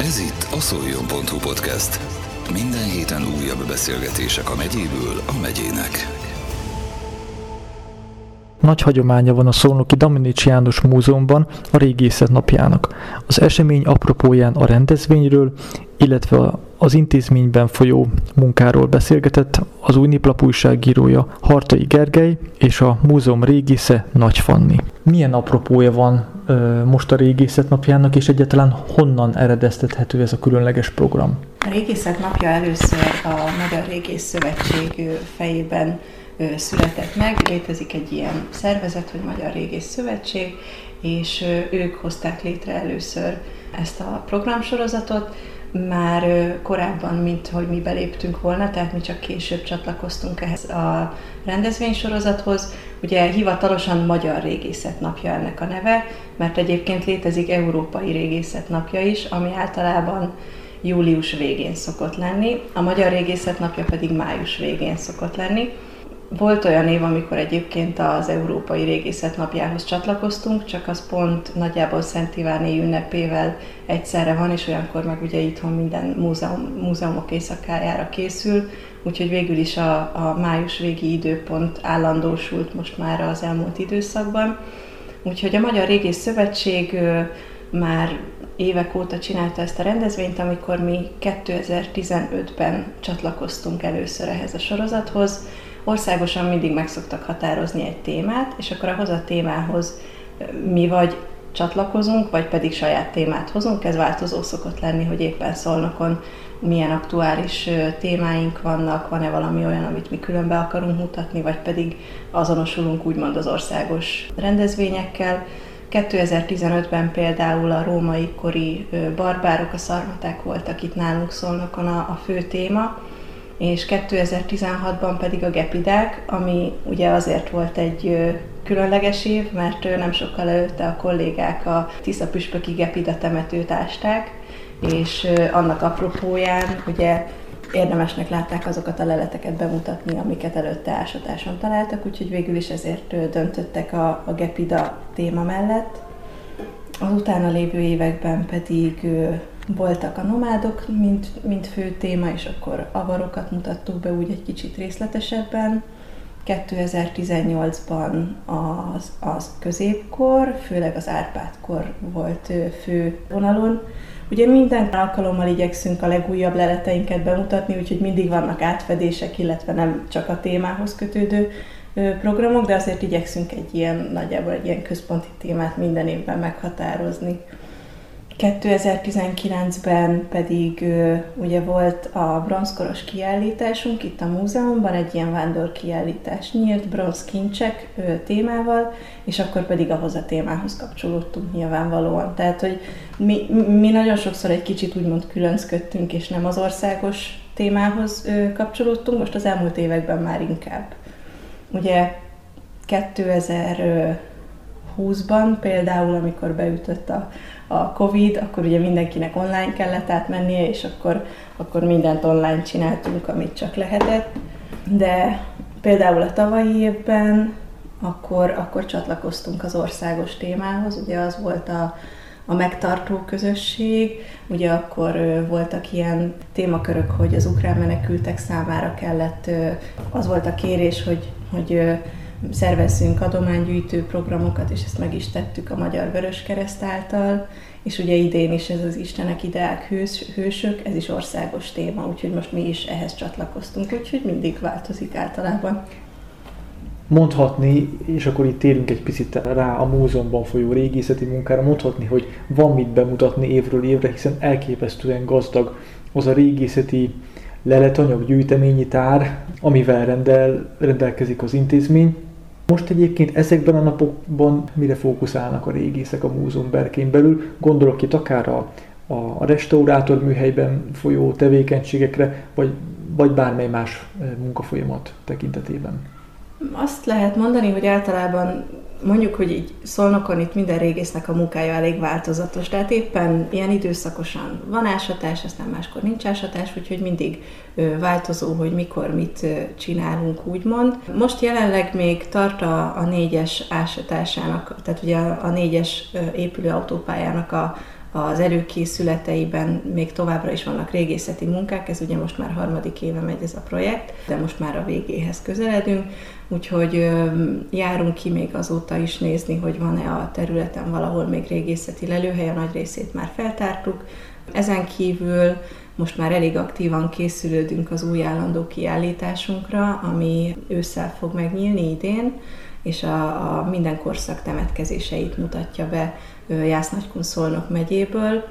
Ez itt a szoljon.hu podcast. Minden héten újabb beszélgetések a megyéből a megyének. Nagy hagyománya van a Szolnoki Daminics János Múzeumban a régészet napjának. Az esemény apropóján a rendezvényről, illetve az intézményben folyó munkáról beszélgetett az új Niplap újságírója Hartai Gergely és a múzeum régésze Nagy Fanni. Milyen apropója van most a régészet napjának, és egyáltalán honnan eredeztethető ez a különleges program? A régészet napja először a Magyar Régész Szövetség fejében született meg. Létezik egy ilyen szervezet, hogy Magyar Régész Szövetség, és ők hozták létre először ezt a programsorozatot, már korábban, mint hogy mi beléptünk volna, tehát mi csak később csatlakoztunk ehhez a rendezvénysorozathoz. Ugye hivatalosan Magyar Régészet Napja ennek a neve, mert egyébként létezik Európai Régészet Napja is, ami általában július végén szokott lenni, a Magyar Régészet Napja pedig május végén szokott lenni. Volt olyan év, amikor egyébként az Európai Régészet napjához csatlakoztunk, csak az pont nagyjából Szent Iváné ünnepével egyszerre van, és olyankor meg ugye itthon minden múzeum, múzeumok éjszakájára készül, úgyhogy végül is a, a május végi időpont állandósult most már az elmúlt időszakban. Úgyhogy a Magyar Régész Szövetség már évek óta csinálta ezt a rendezvényt, amikor mi 2015-ben csatlakoztunk először ehhez a sorozathoz, országosan mindig meg szoktak határozni egy témát, és akkor ahhoz a témához mi vagy csatlakozunk, vagy pedig saját témát hozunk. Ez változó szokott lenni, hogy éppen szolnokon milyen aktuális témáink vannak, van-e valami olyan, amit mi különbe akarunk mutatni, vagy pedig azonosulunk úgymond az országos rendezvényekkel. 2015-ben például a római kori barbárok, a szarmaták voltak itt nálunk szolnokon a, a fő téma, és 2016-ban pedig a gepidák, ami ugye azért volt egy különleges év, mert nem sokkal előtte a kollégák a Tisza-Püspöki gepida temetőt ásták, és annak apropóján ugye érdemesnek látták azokat a leleteket bemutatni, amiket előtte ásatáson találtak, úgyhogy végül is ezért döntöttek a, a Gepida téma mellett. Az utána lévő években pedig voltak a nomádok, mint, mint fő téma, és akkor avarokat mutattuk be úgy egy kicsit részletesebben. 2018-ban az, az középkor, főleg az Árpád-kor volt fő vonalon. Ugye minden alkalommal igyekszünk a legújabb leleteinket bemutatni, úgyhogy mindig vannak átfedések, illetve nem csak a témához kötődő programok, de azért igyekszünk egy ilyen, nagyjából egy ilyen központi témát minden évben meghatározni. 2019-ben pedig ugye volt a bronzkoros kiállításunk itt a múzeumban, egy ilyen vándor kiállítás nyílt bronzkincsek témával, és akkor pedig ahhoz a témához kapcsolódtunk nyilvánvalóan. Tehát, hogy mi, mi nagyon sokszor egy kicsit úgymond különcködtünk, és nem az országos témához kapcsolódtunk, most az elmúlt években már inkább. Ugye 2020-ban például, amikor beütött a a Covid, akkor ugye mindenkinek online kellett átmennie, és akkor, akkor mindent online csináltunk, amit csak lehetett. De például a tavalyi évben akkor, akkor csatlakoztunk az országos témához, ugye az volt a, a megtartó közösség, ugye akkor voltak ilyen témakörök, hogy az ukrán menekültek számára kellett, az volt a kérés, hogy, hogy szervezzünk adománygyűjtő programokat, és ezt meg is tettük a Magyar Vöröskereszt által, és ugye idén is ez az Istenek ideák hős, hősök, ez is országos téma, úgyhogy most mi is ehhez csatlakoztunk, úgyhogy mindig változik általában. Mondhatni, és akkor itt térünk egy picit rá a múzeumban folyó régészeti munkára, mondhatni, hogy van mit bemutatni évről évre, hiszen elképesztően gazdag az a régészeti leletanyag gyűjteményi tár, amivel rendel, rendelkezik az intézmény, most egyébként ezekben a napokban mire fókuszálnak a régészek a múzeum berkén belül? Gondolok itt akár a, a restaurátor műhelyben folyó tevékenységekre, vagy, vagy bármely más eh, munkafolyamat tekintetében. Azt lehet mondani, hogy általában mondjuk, hogy így szolnokon itt minden régésznek a munkája elég változatos, tehát éppen ilyen időszakosan van ásatás, aztán máskor nincs ásatás, úgyhogy mindig változó, hogy mikor mit csinálunk, úgymond. Most jelenleg még tart a, a négyes ásatásának, tehát ugye a, a négyes épülő autópályának a, az előkészületeiben még továbbra is vannak régészeti munkák, ez ugye most már harmadik éve megy ez a projekt, de most már a végéhez közeledünk, úgyhogy járunk ki még azóta is nézni, hogy van-e a területen valahol még régészeti lelőhely, a nagy részét már feltártuk. Ezen kívül most már elég aktívan készülődünk az új állandó kiállításunkra, ami ősszel fog megnyílni idén, és a, a minden korszak temetkezéseit mutatja be Jász Nagykun Szolnok megyéből.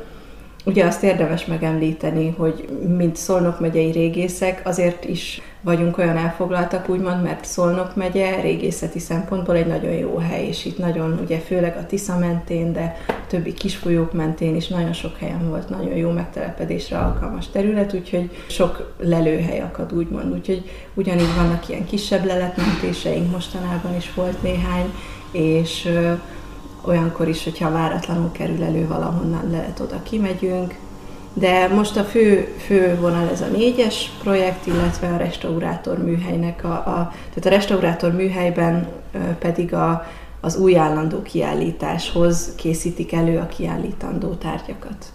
Ugye azt érdemes megemlíteni, hogy mint Szolnok megyei régészek azért is vagyunk olyan elfoglaltak, úgymond, mert Szolnok megye régészeti szempontból egy nagyon jó hely, és itt nagyon, ugye főleg a Tisza mentén, de többi kisfolyók mentén is nagyon sok helyen volt nagyon jó megtelepedésre alkalmas terület, úgyhogy sok lelőhely akad, úgymond. Úgyhogy ugyanígy vannak ilyen kisebb leletmentéseink, mostanában is volt néhány, és olyankor is, hogyha váratlanul kerül elő valahonnan lehet oda kimegyünk, de most a fő, fő vonal ez a négyes projekt, illetve a restaurátor műhelynek a, a tehát a restaurátor műhelyben pedig a, az új állandó kiállításhoz készítik elő a kiállítandó tárgyakat.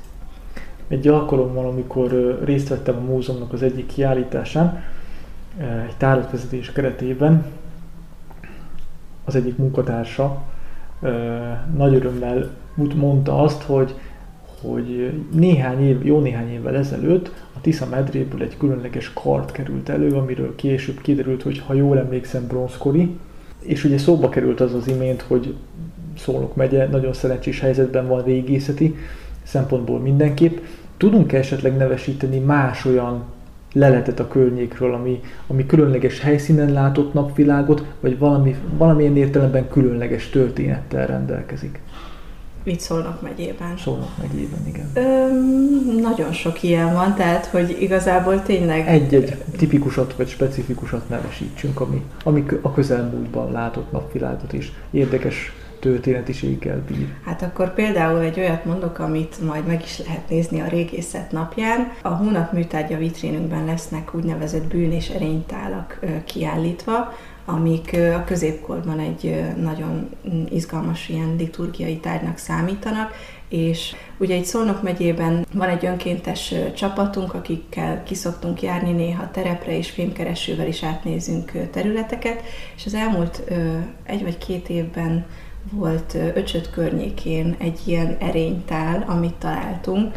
Egy alkalommal, amikor részt vettem a múzeumnak az egyik kiállításán, egy tárlatvezetés keretében, az egyik munkatársa nagy örömmel mondta azt, hogy hogy néhány év, jó néhány évvel ezelőtt a Tisza medréből egy különleges kart került elő, amiről később kiderült, hogy ha jól emlékszem, bronzkori, és ugye szóba került az az imént, hogy Szolnok megye nagyon szerencsés helyzetben van régészeti szempontból mindenképp. Tudunk esetleg nevesíteni más olyan leletet a környékről, ami, ami különleges helyszínen látott napvilágot, vagy valami, valamilyen értelemben különleges történettel rendelkezik? Mit Szolnok megyében? Szolnok megyében, igen. Öm, nagyon sok ilyen van, tehát hogy igazából tényleg... Egy-egy tipikusat vagy specifikusat nevesítsünk, ami, ami a közelmúltban látott napvilágot is érdekes történetiséggel bír. Hát akkor például egy olyat mondok, amit majd meg is lehet nézni a régészet napján. A hónap műtárgya vitrínünkben lesznek úgynevezett bűn és erénytálak kiállítva, amik a középkorban egy nagyon izgalmas ilyen liturgiai tárgynak számítanak, és ugye egy Szolnok megyében van egy önkéntes csapatunk, akikkel kiszoktunk járni néha terepre, és fémkeresővel is átnézünk területeket, és az elmúlt egy vagy két évben volt Öcsöt környékén egy ilyen erénytál, amit találtunk,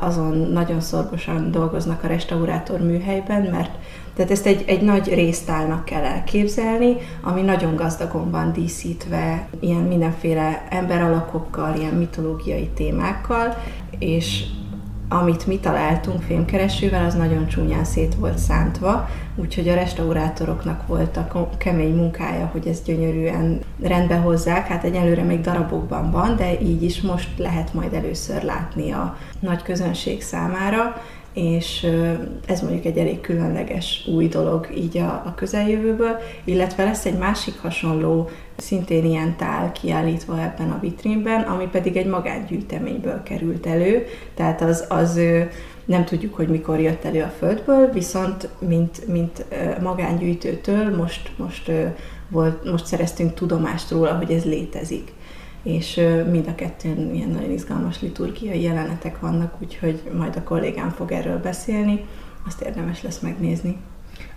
azon nagyon szorgosan dolgoznak a restaurátor műhelyben, mert tehát ezt egy, egy nagy résztálnak kell elképzelni, ami nagyon gazdagon van díszítve, ilyen mindenféle emberalakokkal, ilyen mitológiai témákkal, és amit mi találtunk fémkeresővel, az nagyon csúnyán szét volt szántva, úgyhogy a restaurátoroknak volt a kemény munkája, hogy ezt gyönyörűen rendbe hozzák. Hát egyelőre még darabokban van, de így is most lehet majd először látni a nagy közönség számára és ez mondjuk egy elég különleges új dolog így a, a közeljövőből, illetve lesz egy másik hasonló, szintén ilyen tál kiállítva ebben a vitrínben, ami pedig egy magángyűjteményből került elő, tehát az, az nem tudjuk, hogy mikor jött elő a földből, viszont mint, mint magángyűjtőtől most, most, volt, most szereztünk tudomást róla, hogy ez létezik és mind a kettőn ilyen nagyon izgalmas liturgiai jelenetek vannak, úgyhogy majd a kollégám fog erről beszélni, azt érdemes lesz megnézni.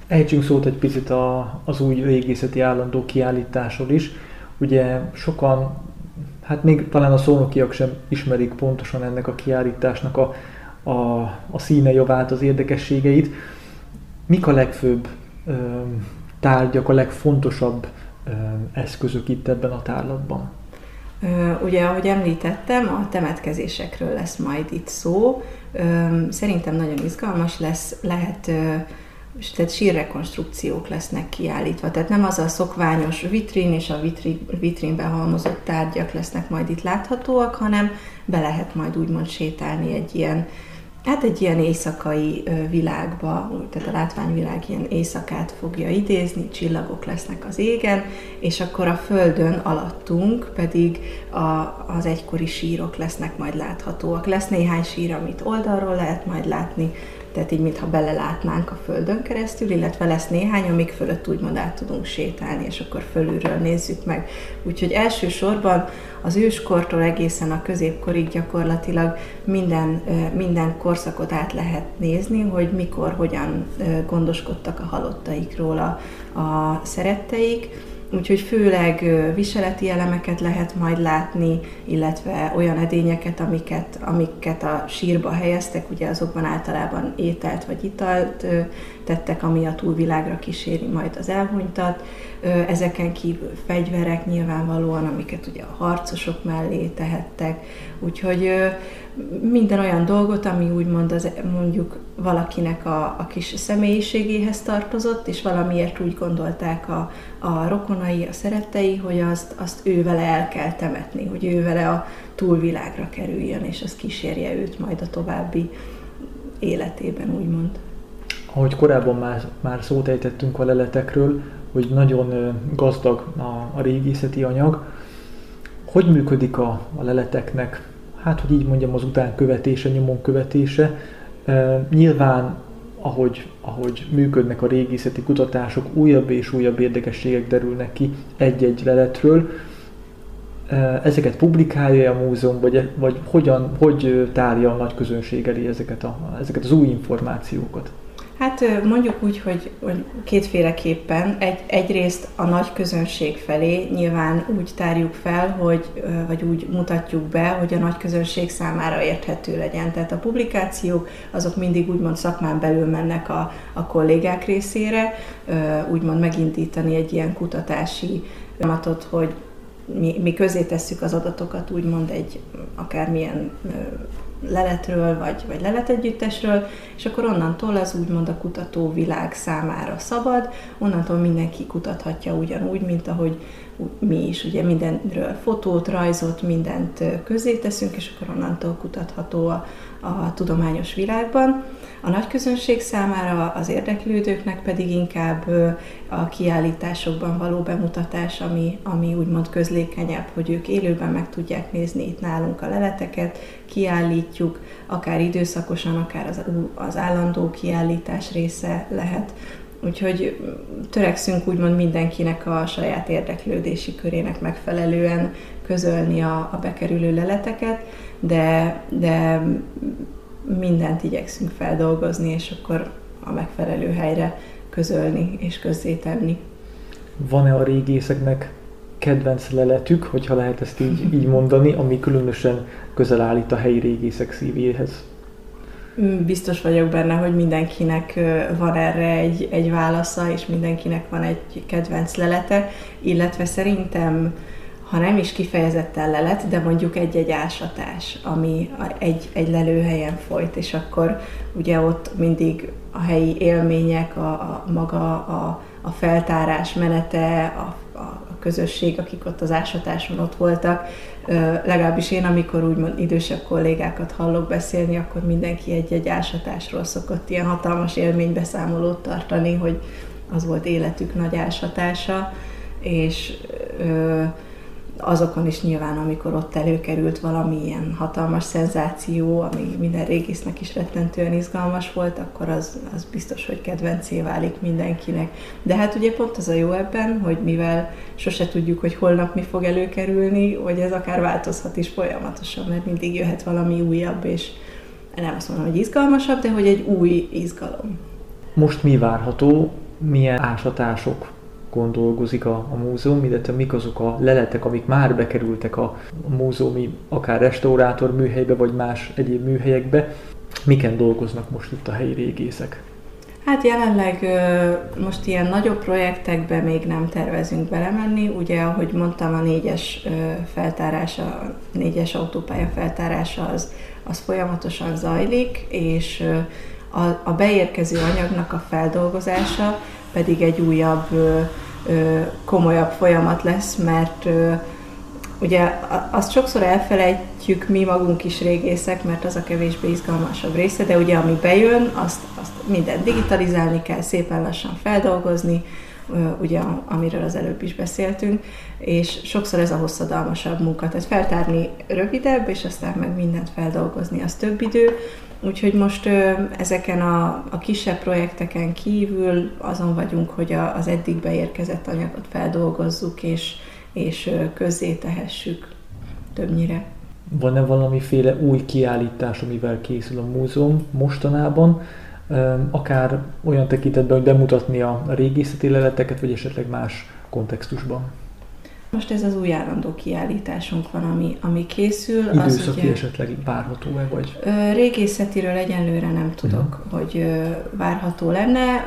Ejtsünk szót egy picit a, az új régészeti állandó kiállításról is. Ugye sokan, hát még talán a szónokiak sem ismerik pontosan ennek a kiállításnak a, a, a színe javát, az érdekességeit. Mik a legfőbb ö, tárgyak, a legfontosabb ö, eszközök itt ebben a tárlatban? Ugye, ahogy említettem, a temetkezésekről lesz majd itt szó. Szerintem nagyon izgalmas lesz, lehet tehát sírrekonstrukciók lesznek kiállítva. Tehát nem az a szokványos vitrin és a vitri, vitrínbe halmozott tárgyak lesznek majd itt láthatóak, hanem be lehet majd úgymond sétálni egy ilyen hát egy ilyen éjszakai világba, tehát a látványvilág ilyen éjszakát fogja idézni, csillagok lesznek az égen, és akkor a földön alattunk pedig a, az egykori sírok lesznek majd láthatóak. Lesz néhány sír, amit oldalról lehet majd látni, tehát így mintha belelátnánk a földön keresztül, illetve lesz néhány, amik fölött úgymond át tudunk sétálni, és akkor fölülről nézzük meg. Úgyhogy elsősorban az őskortól egészen a középkorig gyakorlatilag minden, minden korszakot át lehet nézni, hogy mikor, hogyan gondoskodtak a halottaikról a, a szeretteik, Úgyhogy főleg viseleti elemeket lehet majd látni, illetve olyan edényeket, amiket, amiket a sírba helyeztek, ugye azokban általában ételt vagy italt tettek, ami a túlvilágra kíséri majd az elhunytat. Ezeken kívül fegyverek nyilvánvalóan, amiket ugye a harcosok mellé tehettek. Úgyhogy minden olyan dolgot, ami úgymond az, mondjuk valakinek a, a kis személyiségéhez tartozott, és valamiért úgy gondolták a, a rokonai, a szerettei, hogy azt, azt ő vele el kell temetni, hogy ő vele a túlvilágra kerüljön, és az kísérje őt majd a további életében, úgymond. Ahogy korábban már, már szót ejtettünk a leletekről, hogy nagyon gazdag a, a régészeti anyag, hogy működik a, a leleteknek hát hogy így mondjam, az utánkövetése, nyomon követése. Nyilván, ahogy, ahogy működnek a régészeti kutatások, újabb és újabb érdekességek derülnek ki egy-egy leletről. Ezeket publikálja a múzeum, vagy, vagy hogyan, hogy tárja a nagy közönség elé ezeket, a, ezeket az új információkat? Hát mondjuk úgy, hogy, hogy kétféleképpen. Egy, egyrészt a nagy közönség felé nyilván úgy tárjuk fel, hogy, vagy úgy mutatjuk be, hogy a nagy közönség számára érthető legyen. Tehát a publikációk azok mindig úgymond szakmán belül mennek a, a kollégák részére, úgymond megindítani egy ilyen kutatási folyamatot, hogy mi, mi közé tesszük az adatokat, úgymond egy akármilyen leletről, vagy, vagy leletegyüttesről, és akkor onnantól az úgymond a kutató világ számára szabad, onnantól mindenki kutathatja ugyanúgy, mint ahogy mi is, ugye mindenről fotót, rajzot, mindent közé teszünk, és akkor onnantól kutatható a, a tudományos világban. A nagy közönség számára, az érdeklődőknek pedig inkább a kiállításokban való bemutatás, ami, ami úgymond közlékenyebb, hogy ők élőben meg tudják nézni itt nálunk a leleteket, kiállítjuk, akár időszakosan, akár az, az állandó kiállítás része lehet. Úgyhogy törekszünk úgymond mindenkinek a saját érdeklődési körének megfelelően közölni a, a bekerülő leleteket, de, de mindent igyekszünk feldolgozni, és akkor a megfelelő helyre közölni és közzétenni. Van-e a régészeknek kedvenc leletük, hogyha lehet ezt így, így mondani, ami különösen közel állít a helyi régészek szívéhez? Biztos vagyok benne, hogy mindenkinek van erre egy, egy válasza, és mindenkinek van egy kedvenc lelete, illetve szerintem ha nem is kifejezetten lelet, de mondjuk egy-egy ásatás, ami egy, egy lelőhelyen folyt, és akkor ugye ott mindig a helyi élmények, a, a maga a, a feltárás menete, a, a közösség, akik ott az ásatáson ott voltak, legalábbis én, amikor úgymond idősebb kollégákat hallok beszélni, akkor mindenki egy-egy ásatásról szokott ilyen hatalmas élménybeszámolót tartani, hogy az volt életük nagy ásatása, és ö, azokon is nyilván, amikor ott előkerült valami ilyen hatalmas szenzáció, ami minden régésznek is rettentően izgalmas volt, akkor az, az biztos, hogy kedvencé válik mindenkinek. De hát ugye pont az a jó ebben, hogy mivel sose tudjuk, hogy holnap mi fog előkerülni, hogy ez akár változhat is folyamatosan, mert mindig jöhet valami újabb, és nem azt mondom, hogy izgalmasabb, de hogy egy új izgalom. Most mi várható, milyen ásatások dolgozik a, a múzeum, illetve mik azok a leletek, amik már bekerültek a, a múzeumi, akár restaurátor műhelybe, vagy más egyéb műhelyekbe. Miken dolgoznak most itt a helyi régészek? Hát jelenleg most ilyen nagyobb projektekbe még nem tervezünk belemenni. Ugye, ahogy mondtam, a négyes feltárása, a négyes autópálya feltárása az, az folyamatosan zajlik, és a, a beérkező anyagnak a feldolgozása pedig egy újabb komolyabb folyamat lesz, mert ugye azt sokszor elfelejtjük mi magunk is régészek, mert az a kevésbé izgalmasabb része, de ugye ami bejön, azt, azt mindent digitalizálni kell, szépen lassan feldolgozni, ugye amiről az előbb is beszéltünk, és sokszor ez a hosszadalmasabb munka, tehát feltárni rövidebb, és aztán meg mindent feldolgozni, az több idő, Úgyhogy most ezeken a, a kisebb projekteken kívül azon vagyunk, hogy a, az eddig beérkezett anyagot feldolgozzuk, és, és közzé tehessük többnyire. Van-e valamiféle új kiállítás, amivel készül a múzeum mostanában, akár olyan tekintetben, hogy bemutatni a régészeti leleteket, vagy esetleg más kontextusban? Most ez az új állandó kiállításunk van, ami, ami készül. Időszaki az, ugye, esetleg várható-e, vagy? Régészetiről egyenlőre nem tudok, uh-huh. hogy várható lenne.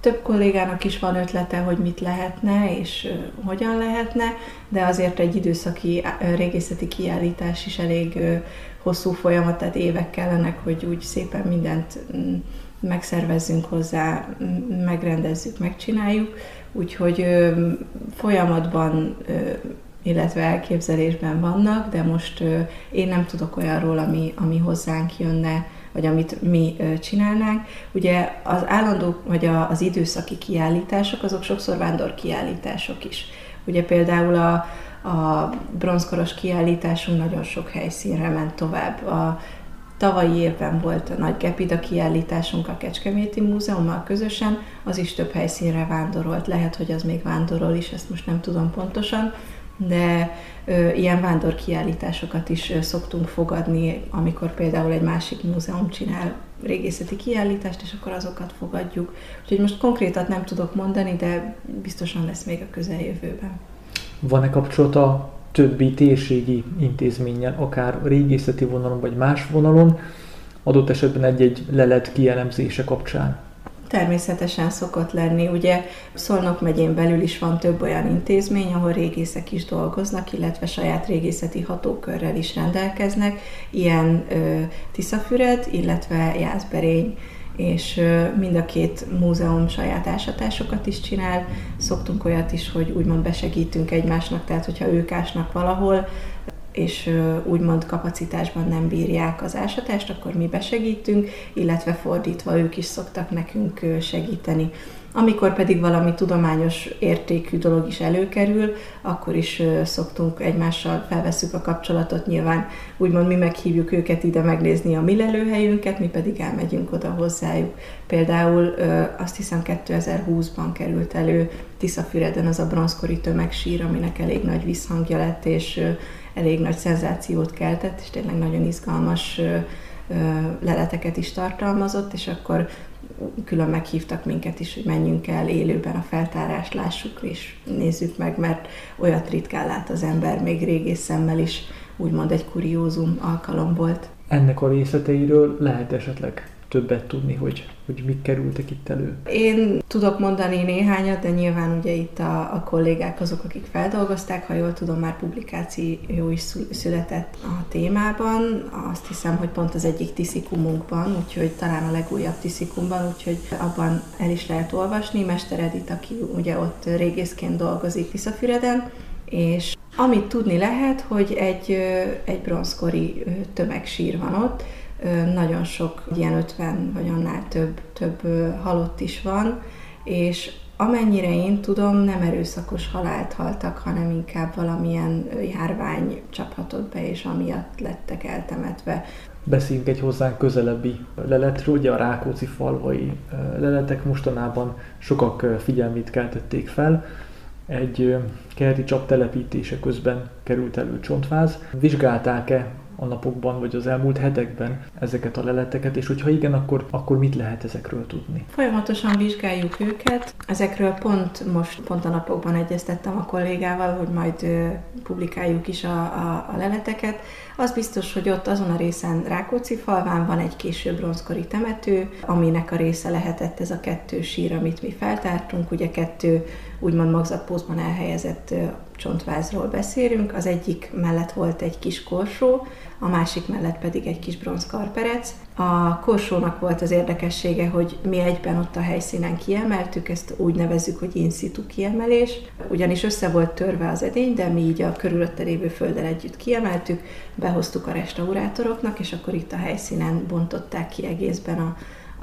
Több kollégának is van ötlete, hogy mit lehetne és hogyan lehetne, de azért egy időszaki régészeti kiállítás is elég hosszú folyamat, tehát évek kellenek, hogy úgy szépen mindent mm, megszervezzünk hozzá, megrendezzük, megcsináljuk. Úgyhogy folyamatban illetve elképzelésben vannak, de most én nem tudok olyanról, ami, ami hozzánk jönne, vagy amit mi csinálnánk. Ugye az állandó, vagy az időszaki kiállítások, azok sokszor vándor kiállítások is. Ugye például a, a bronzkoros kiállításunk nagyon sok helyszínre ment tovább. A Tavalyi évben volt a nagy Gepida kiállításunk a Kecskeméti Múzeummal közösen, az is több helyszínre vándorolt. Lehet, hogy az még vándorol is, ezt most nem tudom pontosan, de ö, ilyen vándor kiállításokat is ö, szoktunk fogadni, amikor például egy másik múzeum csinál régészeti kiállítást, és akkor azokat fogadjuk. Úgyhogy most konkrétat nem tudok mondani, de biztosan lesz még a közeljövőben. Van-e kapcsolata többi térségi intézménnyel, akár régészeti vonalon vagy más vonalon, adott esetben egy-egy lelet kielemzése kapcsán. Természetesen szokott lenni. Ugye Szolnok megyén belül is van több olyan intézmény, ahol régészek is dolgoznak, illetve saját régészeti hatókörrel is rendelkeznek. Ilyen ö, Tiszafüred, illetve Jászberény és mind a két múzeum saját ásatásokat is csinál. Szoktunk olyat is, hogy úgymond besegítünk egymásnak, tehát hogyha ők ásnak valahol, és úgymond kapacitásban nem bírják az ásatást, akkor mi besegítünk, illetve fordítva ők is szoktak nekünk segíteni. Amikor pedig valami tudományos értékű dolog is előkerül, akkor is szoktunk egymással felveszük a kapcsolatot, nyilván úgymond mi meghívjuk őket ide megnézni a mi lelőhelyünket, mi pedig elmegyünk oda hozzájuk. Például azt hiszem 2020-ban került elő Tiszafüreden az a bronzkori tömegsír, aminek elég nagy visszhangja lett, és elég nagy szenzációt keltett, és tényleg nagyon izgalmas leleteket is tartalmazott, és akkor külön meghívtak minket is, hogy menjünk el élőben a feltárást, lássuk és nézzük meg, mert olyat ritkán lát az ember, még régész szemmel is, úgymond egy kuriózum alkalom volt. Ennek a részleteiről lehet esetleg többet tudni, hogy, hogy mik kerültek itt elő? Én tudok mondani néhányat, de nyilván ugye itt a, a kollégák azok, akik feldolgozták, ha jól tudom, már publikáció is született a témában. Azt hiszem, hogy pont az egyik tiszikumunkban, úgyhogy talán a legújabb tiszikumban, úgyhogy abban el is lehet olvasni. Mester Edith, aki ugye ott régészként dolgozik Tiszafüreden, és amit tudni lehet, hogy egy, egy bronzkori tömegsír van ott, nagyon sok, ilyen 50 vagy annál több, több halott is van, és amennyire én tudom, nem erőszakos halált haltak, hanem inkább valamilyen járvány csaphatott be, és amiatt lettek eltemetve. Beszéljünk egy hozzánk közelebbi leletről, ugye a Rákóczi falvai leletek mostanában sokak figyelmét keltették fel. Egy kerti csap telepítése közben került elő csontváz. Vizsgálták-e a napokban, vagy az elmúlt hetekben ezeket a leleteket, és hogyha igen, akkor, akkor mit lehet ezekről tudni? Folyamatosan vizsgáljuk őket. Ezekről pont most, pont a napokban egyeztettem a kollégával, hogy majd publikáljuk is a, a, a leleteket. Az biztos, hogy ott azon a részen Rákóczi falván van egy késő bronzkori temető, aminek a része lehetett ez a kettő sír, amit mi feltártunk, ugye kettő úgymond magzatpózban elhelyezett csontvázról beszélünk. Az egyik mellett volt egy kis korsó, a másik mellett pedig egy kis bronzkarperec. A korsónak volt az érdekessége, hogy mi egyben ott a helyszínen kiemeltük, ezt úgy nevezzük, hogy in situ kiemelés, ugyanis össze volt törve az edény, de mi így a körülötte lévő földdel együtt kiemeltük, behoztuk a restaurátoroknak, és akkor itt a helyszínen bontották ki egészben a,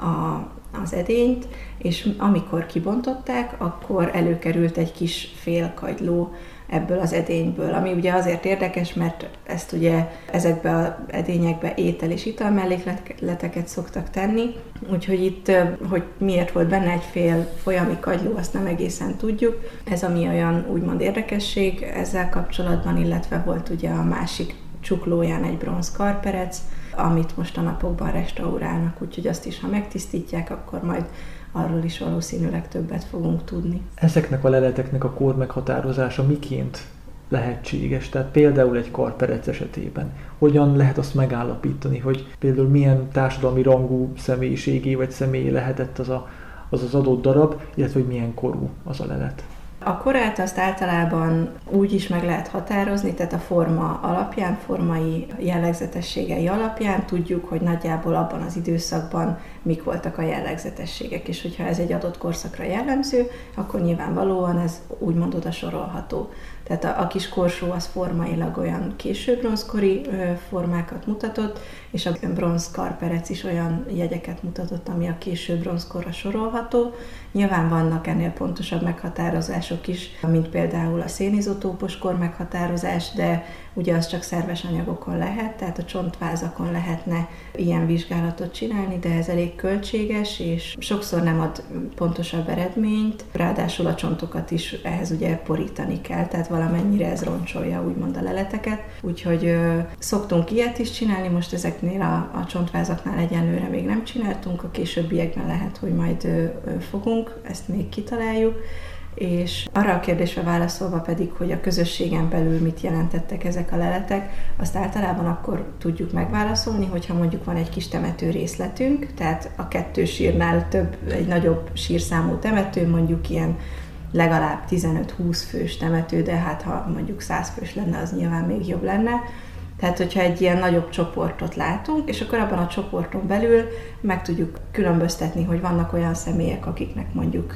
a, az edényt, és amikor kibontották, akkor előkerült egy kis félkagyló ebből az edényből, ami ugye azért érdekes, mert ezt ugye ezekbe az edényekbe étel és ital mellékleteket szoktak tenni, úgyhogy itt, hogy miért volt benne egy fél folyami kagyló, azt nem egészen tudjuk. Ez ami olyan úgymond érdekesség ezzel kapcsolatban, illetve volt ugye a másik csuklóján egy bronz karperec, amit most a napokban restaurálnak, úgyhogy azt is, ha megtisztítják, akkor majd arról is valószínűleg többet fogunk tudni. Ezeknek a leleteknek a kód meghatározása miként lehetséges? Tehát például egy karperec esetében hogyan lehet azt megállapítani, hogy például milyen társadalmi rangú személyiségé vagy személy lehetett az a, az, az adott darab, illetve hogy milyen korú az a lelet? A korát azt általában úgy is meg lehet határozni, tehát a forma alapján, formai jellegzetességei alapján tudjuk, hogy nagyjából abban az időszakban mik voltak a jellegzetességek, és hogyha ez egy adott korszakra jellemző, akkor nyilvánvalóan ez úgymond oda sorolható. Tehát a, a kis korsó az formailag olyan késő bronzkori formákat mutatott, és a bronz karperec is olyan jegyeket mutatott, ami a késő bronzkorra sorolható. Nyilván vannak ennél pontosabb meghatározások is, mint például a szénizotópos kor meghatározás, de ugye az csak szerves anyagokon lehet, tehát a csontvázakon lehetne ilyen vizsgálatot csinálni, de ez elég költséges, és sokszor nem ad pontosabb eredményt, ráadásul a csontokat is ehhez ugye porítani kell, tehát valamennyire ez roncsolja úgymond a leleteket, úgyhogy ö, szoktunk ilyet is csinálni, most ezeknél a, a csontvázaknál egyenlőre még nem csináltunk, a későbbiekben lehet, hogy majd ö, ö, fogunk, ezt még kitaláljuk, és arra a kérdésre válaszolva pedig, hogy a közösségen belül mit jelentettek ezek a leletek, azt általában akkor tudjuk megválaszolni, hogyha mondjuk van egy kis temető részletünk, tehát a kettő sírnál több, egy nagyobb sírszámú temető, mondjuk ilyen legalább 15-20 fős temető, de hát ha mondjuk 100 fős lenne, az nyilván még jobb lenne. Tehát, hogyha egy ilyen nagyobb csoportot látunk, és akkor abban a csoporton belül meg tudjuk különböztetni, hogy vannak olyan személyek, akiknek mondjuk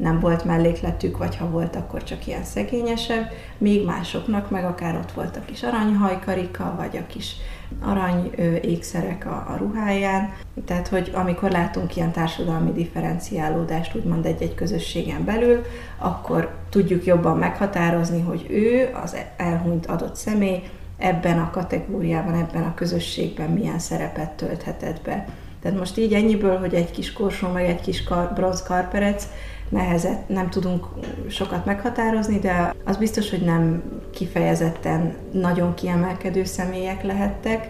nem volt mellékletük, vagy ha volt, akkor csak ilyen szegényesebb, míg másoknak meg akár ott volt a kis aranyhajkarika, vagy a kis arany ékszerek a, a ruháján. Tehát, hogy amikor látunk ilyen társadalmi differenciálódást, úgymond egy-egy közösségen belül, akkor tudjuk jobban meghatározni, hogy ő, az elhunyt adott személy, ebben a kategóriában, ebben a közösségben milyen szerepet tölthetett be. Tehát most így ennyiből, hogy egy kis korsó, meg egy kis kar, bronz karperec, nehezet, nem tudunk sokat meghatározni, de az biztos, hogy nem kifejezetten nagyon kiemelkedő személyek lehettek,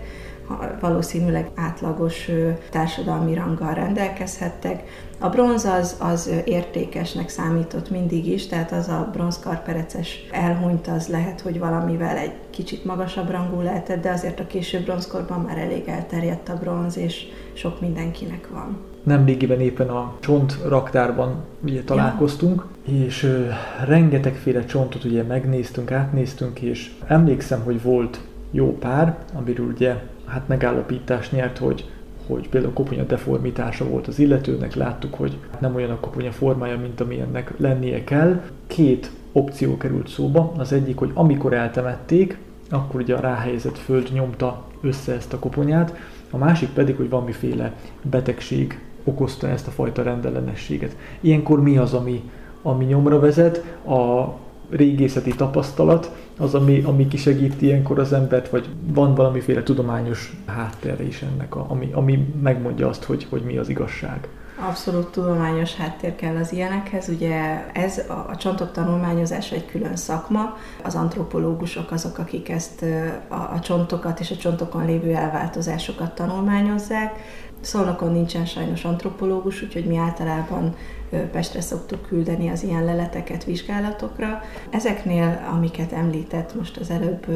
valószínűleg átlagos társadalmi ranggal rendelkezhettek. A bronz az, az értékesnek számított mindig is, tehát az a bronzkarpereces elhunyt az lehet, hogy valamivel egy kicsit magasabb rangú lehetett, de azért a később bronzkorban már elég elterjedt a bronz, és sok mindenkinek van. Nemrégiben éppen a csont raktárban ugye találkoztunk, ja. és ö, rengetegféle csontot ugye megnéztünk, átnéztünk, és emlékszem, hogy volt jó pár, amiről ugye hát megállapítás nyert, hogy hogy például koponya deformitása volt az illetőnek, láttuk, hogy nem olyan a koponya formája, mint amilyennek lennie kell. Két opció került szóba. Az egyik, hogy amikor eltemették, akkor ugye a ráhelyezett föld nyomta össze ezt a koponyát, a másik pedig, hogy valamiféle betegség okozta ezt a fajta rendellenességet. Ilyenkor mi az, ami, ami nyomra vezet? A régészeti tapasztalat, az, ami, ami kisegít ilyenkor az embert, vagy van valamiféle tudományos háttere is ennek, a, ami, ami megmondja azt, hogy, hogy mi az igazság. Abszolút tudományos háttér kell az ilyenekhez. Ugye ez a, a csontok tanulmányozása egy külön szakma. Az antropológusok azok, akik ezt a, a csontokat és a csontokon lévő elváltozásokat tanulmányozzák. Szolnokon nincsen sajnos antropológus, úgyhogy mi általában Pestre szoktuk küldeni az ilyen leleteket vizsgálatokra. Ezeknél, amiket említett most az előbb,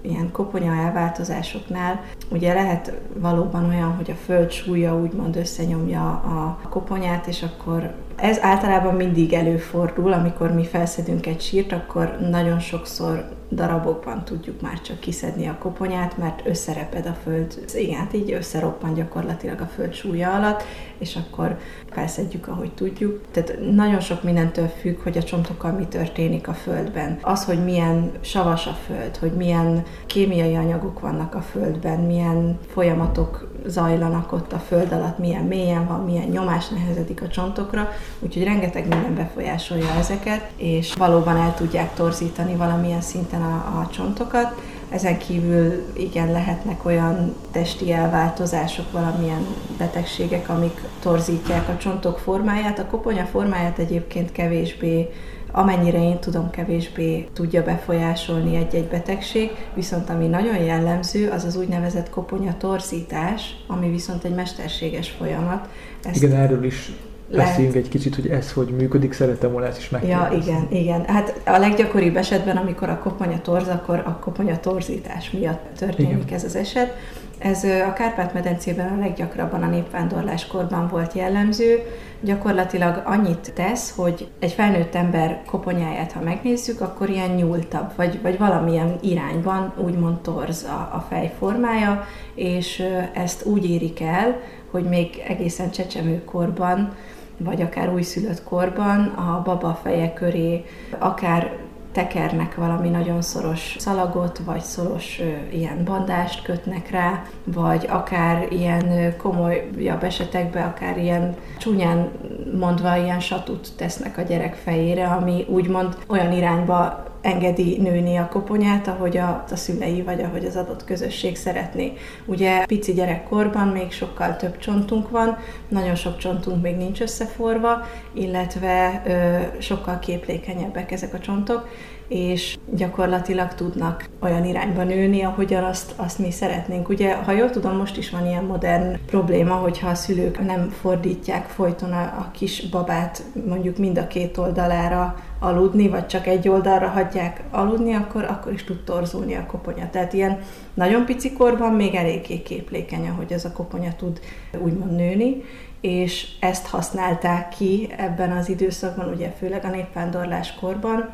ilyen koponya elváltozásoknál, ugye lehet valóban olyan, hogy a föld súlya úgymond összenyomja a koponyát, és akkor ez általában mindig előfordul, amikor mi felszedünk egy sírt, akkor nagyon sokszor darabokban tudjuk már csak kiszedni a koponyát, mert összereped a föld, igen, így összeroppan gyakorlatilag a föld súlya alatt, és akkor felszedjük, ahogy tudjuk. Tehát nagyon sok mindentől függ, hogy a csontokkal mi történik a földben. Az, hogy milyen savas a föld, hogy milyen kémiai anyagok vannak a földben, milyen folyamatok zajlanak ott a föld alatt, milyen mélyen van, milyen nyomás nehezedik a csontokra, úgyhogy rengeteg minden befolyásolja ezeket, és valóban el tudják torzítani valamilyen szinten a, a csontokat. Ezen kívül igen, lehetnek olyan testi elváltozások, valamilyen betegségek, amik torzítják a csontok formáját. A koponya formáját egyébként kevésbé amennyire én tudom, kevésbé tudja befolyásolni egy-egy betegség, viszont ami nagyon jellemző, az az úgynevezett koponya torzítás, ami viszont egy mesterséges folyamat. Ezt Igen, erről is Beszéljünk egy kicsit, hogy ez hogy működik, szeretem volna ezt is megkérdezni. Ja, igen, igen. Hát a leggyakoribb esetben, amikor a koponya torz, akkor a koponya torzítás miatt történik igen. ez az eset. Ez a Kárpát-medencében a leggyakrabban a népvándorláskorban volt jellemző. Gyakorlatilag annyit tesz, hogy egy felnőtt ember koponyáját, ha megnézzük, akkor ilyen nyúltabb, vagy, vagy valamilyen irányban úgymond torz a, a fejformája, és ezt úgy érik el, hogy még egészen csecsemőkorban vagy akár újszülött korban a baba feje köré akár tekernek valami nagyon szoros szalagot, vagy szoros ilyen bandást kötnek rá, vagy akár ilyen komolyabb esetekben, akár ilyen csúnyán mondva ilyen satut tesznek a gyerek fejére, ami úgymond olyan irányba engedi nőni a koponyát, ahogy a, a szülei vagy ahogy az adott közösség szeretné. Ugye pici gyerekkorban még sokkal több csontunk van, nagyon sok csontunk még nincs összeforva, illetve ö, sokkal képlékenyebbek ezek a csontok, és gyakorlatilag tudnak olyan irányba nőni, ahogyan azt, azt mi szeretnénk. Ugye, ha jól tudom, most is van ilyen modern probléma, hogyha a szülők nem fordítják folyton a, a kis babát mondjuk mind a két oldalára aludni, vagy csak egy oldalra hagyják aludni, akkor, akkor is tud torzulni a koponya. Tehát ilyen nagyon pici korban még eléggé képlékeny, ahogy ez a koponya tud úgymond nőni, és ezt használták ki ebben az időszakban, ugye főleg a népvándorlás korban,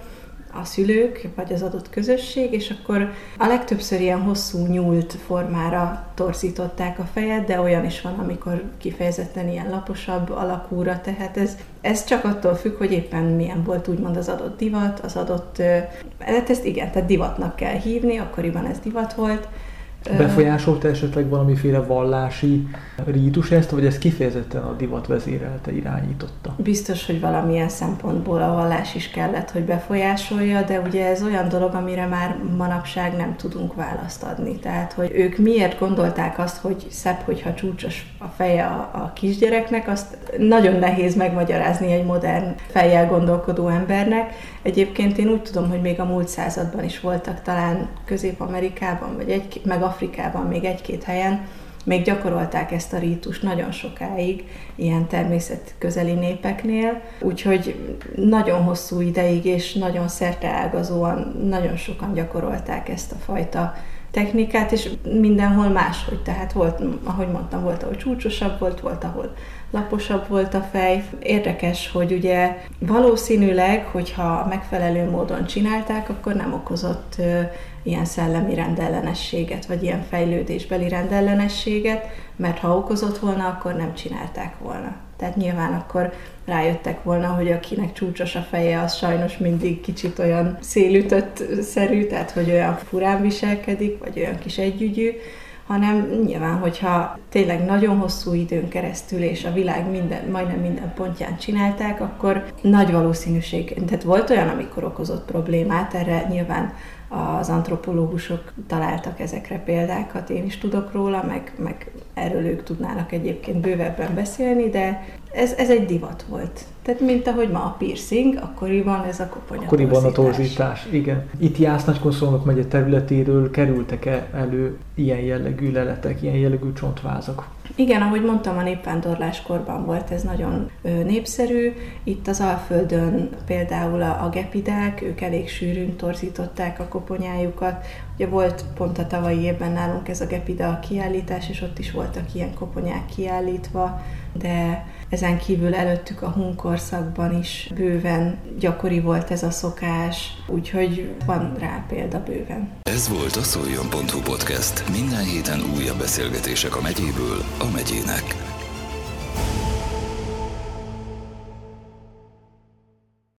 a szülők, vagy az adott közösség, és akkor a legtöbbször ilyen hosszú nyúlt formára torzították a fejet, de olyan is van, amikor kifejezetten ilyen laposabb alakúra, tehát ez, ez csak attól függ, hogy éppen milyen volt úgymond az adott divat, az adott, hát ezt igen, tehát divatnak kell hívni, akkoriban ez divat volt, Befolyásolta esetleg valamiféle vallási rítus ezt, vagy ez kifejezetten a divat vezérelte, irányította? Biztos, hogy valamilyen szempontból a vallás is kellett, hogy befolyásolja, de ugye ez olyan dolog, amire már manapság nem tudunk választ adni. Tehát, hogy ők miért gondolták azt, hogy szebb, hogyha csúcsos a feje a, a kisgyereknek, azt nagyon nehéz megmagyarázni egy modern fejjel gondolkodó embernek. Egyébként én úgy tudom, hogy még a múlt században is voltak talán Közép-Amerikában, vagy egy, meg Afrikában még egy-két helyen, még gyakorolták ezt a rítust nagyon sokáig, ilyen természet-közeli népeknél, úgyhogy nagyon hosszú ideig és nagyon szerteágazóan nagyon sokan gyakorolták ezt a fajta technikát, és mindenhol máshogy. Tehát volt, ahogy mondtam, volt, ahol csúcsosabb volt, volt, ahol laposabb volt a fej. Érdekes, hogy ugye valószínűleg, hogyha megfelelő módon csinálták, akkor nem okozott ilyen szellemi rendellenességet, vagy ilyen fejlődésbeli rendellenességet, mert ha okozott volna, akkor nem csinálták volna. Tehát nyilván akkor rájöttek volna, hogy akinek csúcsos a feje, az sajnos mindig kicsit olyan szélütött szerű, tehát hogy olyan furán viselkedik, vagy olyan kis együgyű, hanem nyilván, hogyha tényleg nagyon hosszú időn keresztül és a világ minden, majdnem minden pontján csinálták, akkor nagy valószínűség, tehát volt olyan, amikor okozott problémát, erre nyilván az antropológusok találtak ezekre példákat, én is tudok róla, meg, meg erről ők tudnának egyébként bővebben beszélni, de ez, ez egy divat volt. Tehát mint ahogy ma a piercing, akkoriban ez a koponya Akkoriban a torzítás, igen. Itt Jász Nagykonszolnok megye területéről kerültek-e elő ilyen jellegű leletek, ilyen jellegű csontvázak? Igen, ahogy mondtam, a népvándorláskorban volt ez nagyon népszerű. Itt az Alföldön például a, a gepidák, ők elég sűrűn torzították a koponyájukat, Ugye volt pont a tavalyi évben nálunk ez a Gepida kiállítás, és ott is voltak ilyen koponyák kiállítva, de ezen kívül előttük a hunkorszakban is bőven gyakori volt ez a szokás, úgyhogy van rá példa bőven. Ez volt a szoljon.hu podcast. Minden héten újabb beszélgetések a megyéből a megyének.